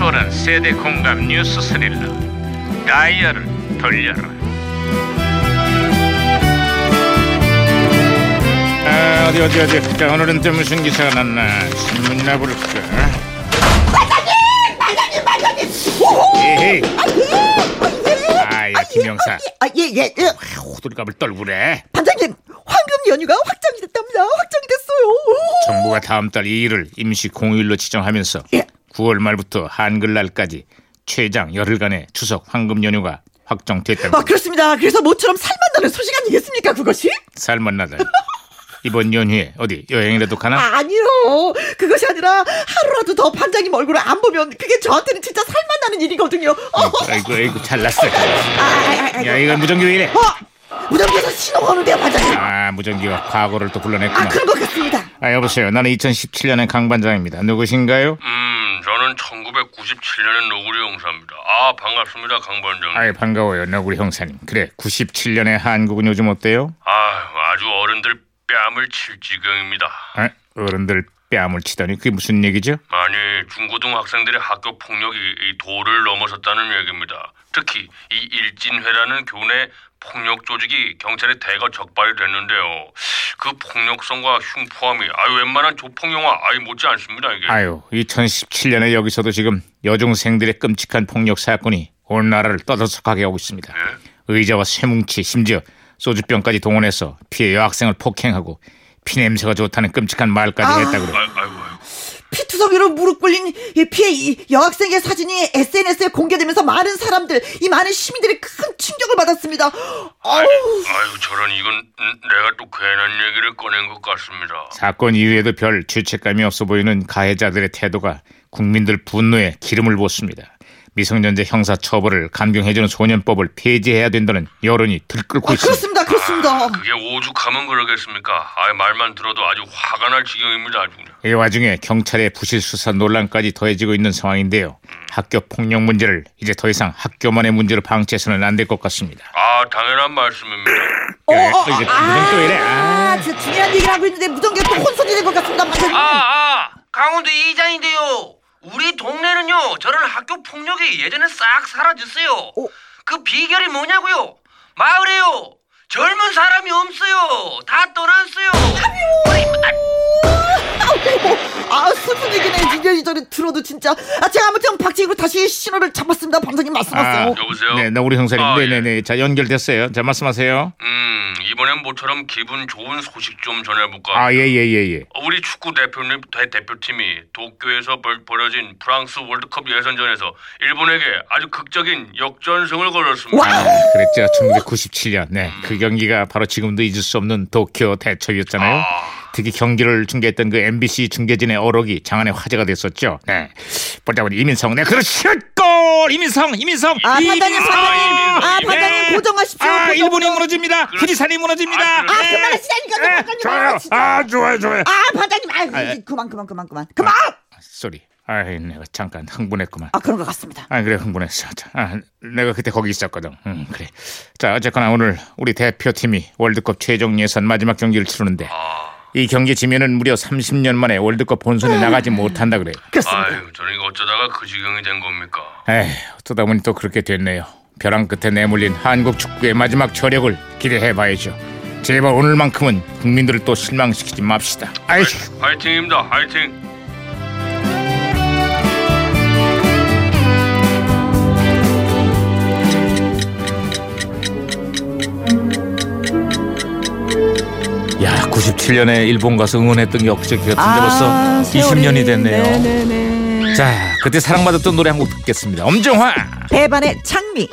초월한 세대 공감 뉴스 스릴러 다이얼을 돌려라 아, 어디 어디 어디 자, 오늘은 또 무슨 기사가 났나 신문이나 볼까 반장님! 반장님! 에헤이 아야 김영사 아, 예, 예, 예. 호들갑을 떨구래 반장님, 황금 연휴가 확정이 됐답니다. 확정이 됐어요. 오. 정부가 다음 달 2일을 임시 공휴일로 지정하면서 예. 9월 말부터 한글날까지 최장 열흘간의 추석 황금 연휴가 확정됐다고 아, 그렇습니다. 그래서 모처럼 살만나는 소식 아니겠습니까, 그것이? 살만나다 이번 연휴에 어디 여행이라도 가나? 아, 아니요. 그것이 아니라 하루라도 더 반장님 얼굴을 안 보면 그게 저한테는 진짜 살만나는 일이거든요. 어, 아이고 아이고 잘났어 아, 아, 아, 아, 야 이거 무전기 왜 이래 어, 무전기에서 신호가 오는데요, 반장님. 아 무전기가 과거를 또 아, 불러냈구나 그런 것 같습니다. 아 여보세요 나는 2017년의 강 반장입니다 누구신가요? 음, 저는 1997년의 노구리 형사입니다. 아, 반갑습니다, 강 반장님. 아이 반가워요 너구리 형사님 그래 97년의 한국은 요즘 어때요? 아, 아주 어른들 뺨을 칠 지경입니다. 아, 어른들 뺨을 치다니 그게 무슨 얘기죠? 아니, 중고등 학생들의 학교 폭력이 이 도를 넘어섰다는 얘기입니다. 특히 이 일진회라는 교내 폭력 조직이 경찰에 대거 적발이 됐는데요. 그 폭력성과 흉포함이 아유 웬만한 조폭 영화 아예 못지 않습니다 이게. 아유, 2017년에 여기서도 지금 여중생들의 끔찍한 폭력 사건이 온 나라를 떠들썩하게 하고 있습니다. 예? 의자와 쇠뭉치, 심지어 소주병까지 동원해서 피해 여학생을 폭행하고 피냄새가 좋다는 끔찍한 말까지 아. 했다 그래. 피투성이로 무릎 꿇린 이 피해 이 여학생의 사진이 SNS에 공개되면서 많은 사람들, 이 많은 시민들이 큰 충격을 받았습니다. 어우, 아유 저런 이건 음, 내가 또 괜한 얘기를 꺼낸 것 같습니다. 사건 이후에도 별 죄책감이 없어 보이는 가해자들의 태도가 국민들 분노에 기름을 붓습니다. 미성년자 형사 처벌을 감경해주는 소년법을 폐지해야 된다는 여론이 들끓고 아, 있습니다. 그렇습니다, 그렇습니다. 그게 오죽하면 그러겠습니까? 아 말만 들어도 아주 화가 날 지경입니다. 아주 그냥. 이 와중에 경찰의 부실 수사 논란까지 더해지고 있는 상황인데요. 학교 폭력 문제를 이제 더 이상 학교만의 문제로 방치해서는 안 될 것 같습니다. 아 당연한 말씀입니다. 어, 야, 어, 이게 아, 무슨 또 이래? 아, 아. 진짜 중요한 얘기를 하고 있는데 무전기가 또 혼선이 된 것 같습니다. 아, 아, 강원도 이장인데요. 우리 동네는요, 저런 학교 폭력이 예전에 싹 사라졌어요. 어? 그 비결이 뭐냐고요? 마을에요, 젊은 사람이 없어요. 다 떠났어요. 우리 아, 슬픈 얘기네. 진짜 이전에 들어도 진짜. 아, 제가 아무튼 박치기로 다시 신호를 잡았습니다. 반장님 말씀하세요. 여보세요? 네, 나 우리 형사님. 아, 네네네. 자, 연결됐어요. 자, 말씀하세요. 음 이번엔 모처럼 기분 좋은 소식 좀 전해볼까? 아, 예, 예, 예, 예. 우리 축구 대표님 대, 대표팀이 도쿄에서 벌, 벌어진 프랑스 월드컵 예선전에서 일본에게 아주 극적인 역전승을 거뒀습니다. 아, 그랬죠. 1997년. 네. 그 경기가 바로 지금도 잊을 수 없는 도쿄 대첩이었잖아요. 특히 경기를 중계했던 그 MBC 중계진의 어록이 장안의 화제가 됐었죠. 네. 보자보니 이민성, 네, 그렇지! 골! 이민성, 이민성! 아, 판단님, 이민성, 판단님! 아, 이민성, 아, 판단님, 네. 고정하십시오. 아, 고정, 일본이 고정. 무너집니다. 아, 그래. 후지산이 무너집니다. 아, 그래. 아 그만하시다니까, 네. 판단님. 좋아요. 아, 아, 좋아요, 좋아요. 아, 판단님, 아, 아, 그만, 그만, 그만, 그만. 그만! 아, sorry. 아이 내가 잠깐 흥분했구만. 아 그런 것 같습니다. 아 그래 흥분했어. 아 내가 그때 거기 있었거든. 음 그래. 자 어쨌거나 오늘 우리 대표팀이 월드컵 최종 예선 마지막 경기를 치르는데 아. 이 경기 지면은 무려 30년 만에 월드컵 본선에 나가지 못한다 그래. 그렇습니다. 아유 저는 이거 어쩌다가 그 지경이 된 겁니까? 에이 어쩌다 보니 또 그렇게 됐네요. 벼랑 끝에 내몰린 한국 축구의 마지막 저력을 기대해 봐야죠. 제발 오늘만큼은 국민들을 또 실망시키지 맙시다. 아이고. 화이팅입니다. 화이팅. 97년에 일본 가서 응원했던 게 엊그저께 같은데 벌써 아, 세월이. 20년이 됐네요. 네네네. 자, 그때 사랑받았던 노래 한 곡 듣겠습니다. 엄정화. 배반의 장미.